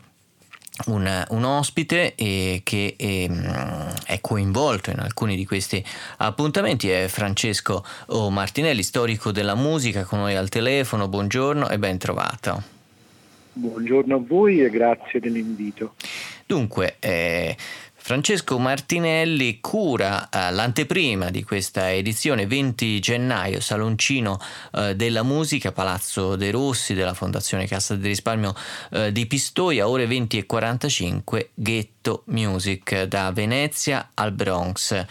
un, un, ospite eh, che eh, è coinvolto in alcuni di questi appuntamenti è Francesco Martinelli, storico della musica, con noi al telefono. Buongiorno e ben trovato. Buongiorno a voi e grazie dell'invito. Dunque, eh, Francesco Martinelli cura eh, l'anteprima di questa edizione 20 gennaio, Saloncino eh, della Musica, Palazzo dei Rossi della Fondazione Cassa di Risparmio eh, di Pistoia, ore 20 e 45, Ghetto Music da Venezia al Bronx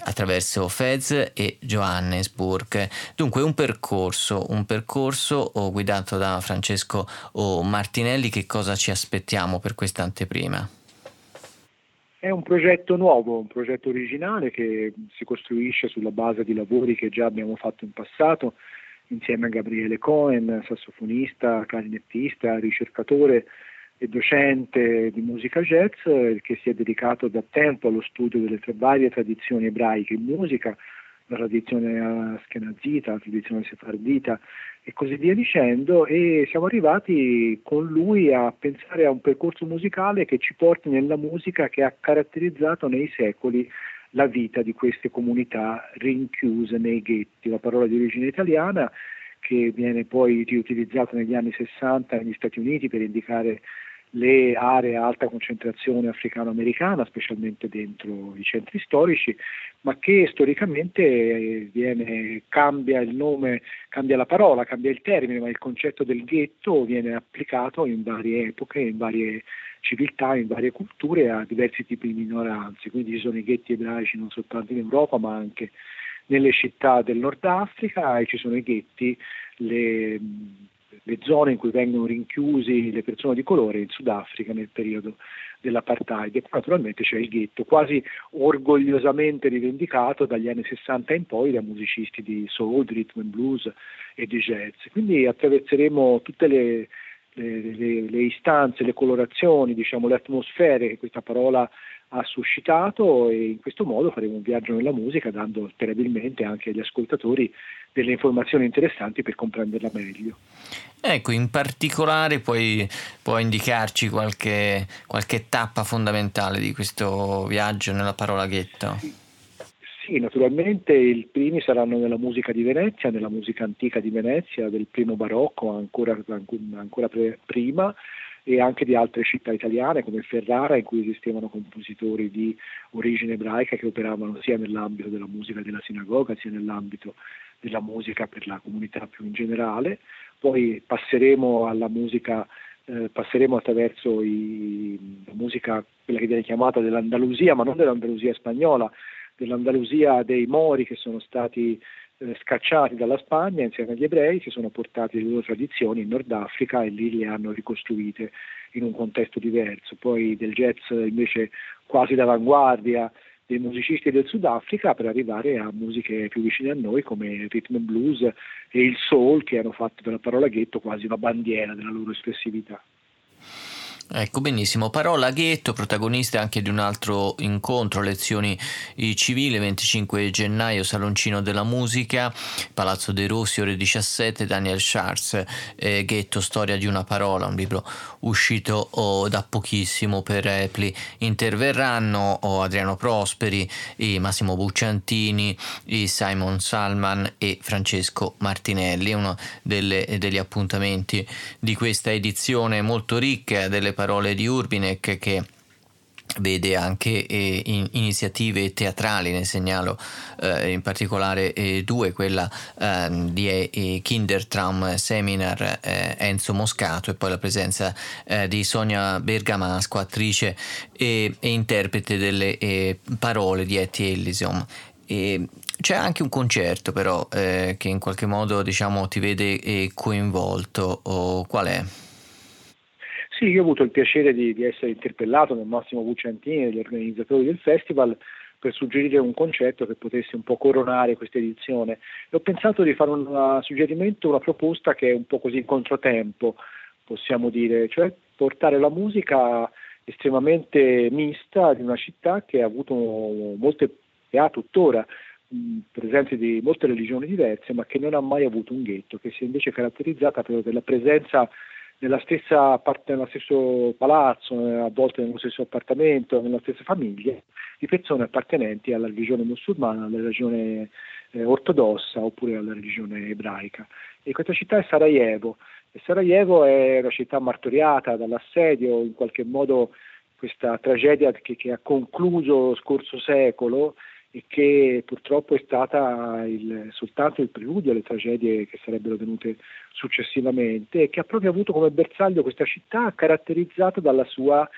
attraverso Fez e Johannesburg. Dunque un percorso, un percorso oh, guidato da Francesco oh, Martinelli, che cosa ci aspettiamo per questa anteprima? È un progetto nuovo, un progetto originale che si costruisce sulla base di lavori che già abbiamo fatto in passato insieme a Gabriele Cohen, sassofonista, clarinettista, ricercatore e docente di musica jazz che si è dedicato da tempo allo studio delle tre varie tradizioni ebraiche in musica, la tradizione askenazita, la tradizione sefardita e così via dicendo e siamo arrivati con lui a pensare a un percorso musicale che ci porti nella musica che ha caratterizzato nei secoli la vita di queste comunità rinchiuse nei ghetti, la parola di origine italiana che viene poi riutilizzata negli anni 60 negli Stati Uniti per indicare le aree a alta concentrazione africano-americana, specialmente dentro i centri storici, ma che storicamente eh, viene, cambia il nome, cambia la parola, cambia il termine, ma il concetto del ghetto viene applicato in varie epoche, in varie civiltà, in varie culture a diversi tipi di minoranze. Quindi ci sono i ghetti ebraici non soltanto in Europa, ma anche nelle città del Nord Africa e ci sono i ghetti, le le zone in cui vengono rinchiusi le persone di colore in Sudafrica nel periodo dell'apartheid e naturalmente c'è il ghetto quasi orgogliosamente rivendicato dagli anni 60 in poi da musicisti di soul, di rhythm and blues e di jazz. Quindi attraverseremo tutte le, le, le, le istanze, le colorazioni, diciamo, le atmosfere che questa parola ha suscitato e in questo modo faremo un viaggio nella musica dando sperabilmente anche agli ascoltatori delle informazioni interessanti per comprenderla meglio. Ecco, in particolare puoi, puoi indicarci qualche, qualche, tappa fondamentale di questo viaggio nella parola ghetto? Sì. sì, naturalmente i primi saranno nella musica di Venezia, nella musica antica di Venezia, del primo barocco ancora, ancora prima e anche di altre città italiane come Ferrara in cui esistevano compositori di origine ebraica che operavano sia nell'ambito della musica della sinagoga sia nell'ambito della musica per la comunità più in generale. Poi passeremo alla musica eh, passeremo attraverso i, la musica, quella che viene chiamata dell'Andalusia, ma non dell'Andalusia spagnola, dell'Andalusia dei Mori che sono stati scacciati dalla Spagna insieme agli ebrei, si sono portati le loro tradizioni in Nord Africa e lì le hanno ricostruite in un contesto diverso. Poi del jazz invece quasi d'avanguardia dei musicisti del Sudafrica per arrivare a musiche più vicine a noi come il rhythm and blues e il soul che hanno fatto della parola ghetto quasi una bandiera della loro espressività. Ecco benissimo, Parola Ghetto, protagonista anche di un altro incontro, lezioni civili, 25 gennaio, Saloncino della Musica, Palazzo dei Rossi, ore 17, Daniel Scharz, eh, Ghetto, storia di una parola, un libro uscito oh, da pochissimo per Repli. Interverranno oh, Adriano Prosperi, Massimo Bucciantini, Simon Salman e Francesco Martinelli, uno delle, degli appuntamenti di questa edizione molto ricca delle parole parole di Urbinek che vede anche eh, in iniziative teatrali, ne segnalo eh, in particolare eh, due, quella ehm, di eh, Kindertraum Seminar eh, Enzo Moscato e poi la presenza eh, di Sonia Bergamasco, attrice e, e interprete delle parole di Etty Ellison. E c'è anche un concerto però che in qualche modo diciamo, ti vede coinvolto, o qual è? Sì, io ho avuto il piacere di, di essere interpellato dal Massimo Bucciantini, dagli organizzatori del festival, per suggerire un concetto che potesse un po' coronare questa edizione. E ho pensato di fare un suggerimento, una proposta che è un po' così in controtempo, possiamo dire, cioè portare la musica estremamente mista di una città che ha avuto molte, e ha tuttora presenze di molte religioni diverse, ma che non ha mai avuto un ghetto, che si è invece caratterizzata per la presenza nella stessa parte, nello stesso palazzo, a volte nello stesso appartamento, nella stessa famiglia, di persone appartenenti alla religione musulmana, alla religione eh, ortodossa oppure alla religione ebraica. E questa città è Sarajevo. E Sarajevo è una città martoriata dall'assedio, in qualche modo questa tragedia che, che ha concluso lo scorso secolo e che purtroppo è stata il, soltanto il preludio alle tragedie che sarebbero venute successivamente e che ha proprio avuto come bersaglio questa città caratterizzata dalla sua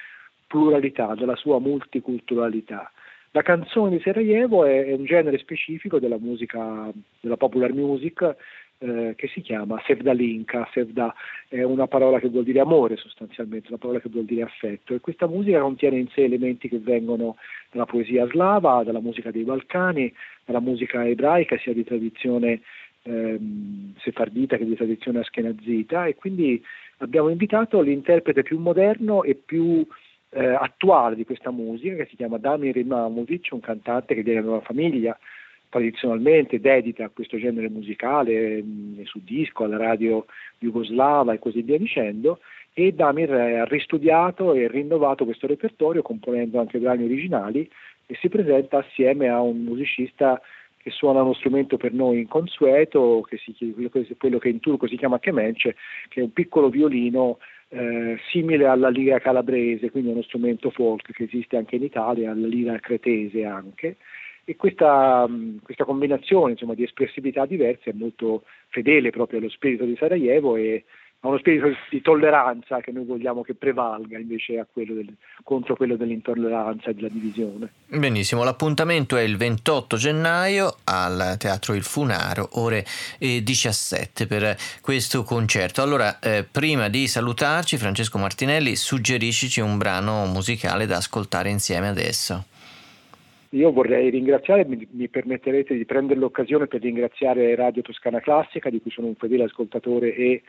pluralità, dalla sua multiculturalità. La canzone di Sarajevo è, è un genere specifico della musica, della popular music, eh, che si chiama Sevdalinka. Sevda è una parola che vuol dire amore sostanzialmente, una parola che vuol dire affetto e questa musica contiene in sé elementi che vengono dalla poesia slava, dalla musica dei Balcani, dalla musica ebraica sia di tradizione ehm, sefardita che di tradizione askenazita e quindi abbiamo invitato l'interprete più moderno e più eh, attuale di questa musica che si chiama Damir Imamovic, un cantante che viene da una famiglia tradizionalmente dedita a questo genere musicale mh, su disco, alla radio jugoslava e così via dicendo e Damir ha ristudiato e rinnovato questo repertorio componendo anche brani originali e si presenta assieme a un musicista che suona uno strumento per noi inconsueto, che si, quello che in turco si chiama kemenche, che è un piccolo violino eh, simile alla lira calabrese, quindi uno strumento folk che esiste anche in Italia, alla lira cretese anche, e questa, questa combinazione insomma, di espressività diverse è molto fedele proprio allo spirito di Sarajevo e a uno spirito di tolleranza che noi vogliamo che prevalga invece quello del, contro quello dell'intolleranza e della divisione. Benissimo, l'appuntamento è il 28 gennaio al Teatro Il Funaro, ore 17 per questo concerto. Allora, eh, prima di salutarci, Francesco Martinelli, suggeriscici un brano musicale da ascoltare insieme adesso. Io vorrei ringraziare, mi, mi, permetterete di prendere l'occasione per ringraziare Radio Toscana Classica, di cui sono un fedele ascoltatore e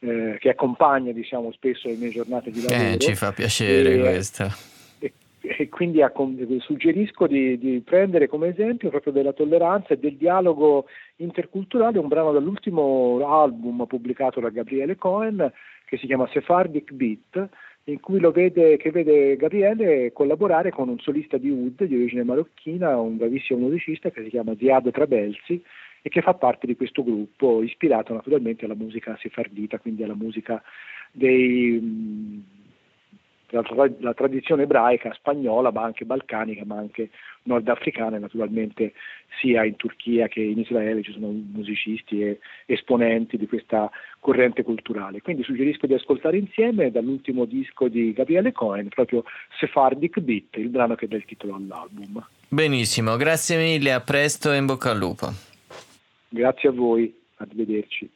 eh, che accompagna diciamo, spesso le mie giornate di lavoro. Eh, ci fa piacere e, questo. E, e quindi a, suggerisco di, di, prendere come esempio proprio della tolleranza e del dialogo interculturale un brano dall'ultimo album pubblicato da Gabriele Cohen che si chiama Sephardic Beat in cui lo vede, che vede Gabriele collaborare con un solista di Ud di origine marocchina, un bravissimo musicista che si chiama Ziad Trabelsi e che fa parte di questo gruppo ispirato naturalmente alla musica sefardita, quindi alla musica dei la, la, tradizione ebraica spagnola, ma anche balcanica, ma anche nordafricana, e naturalmente sia in Turchia che in Israele ci sono musicisti e esponenti di questa corrente culturale. Quindi suggerisco di ascoltare insieme dall'ultimo disco di Gabriele Cohen, proprio Sephardic Beat, il brano che dà il titolo all'album. Benissimo, grazie mille, a presto e in bocca al lupo. Grazie a voi, arrivederci.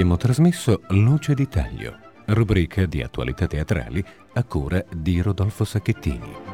Abbiamo trasmesso Luce di Taglio, rubrica di attualità teatrali a cura di Rodolfo Sacchettini.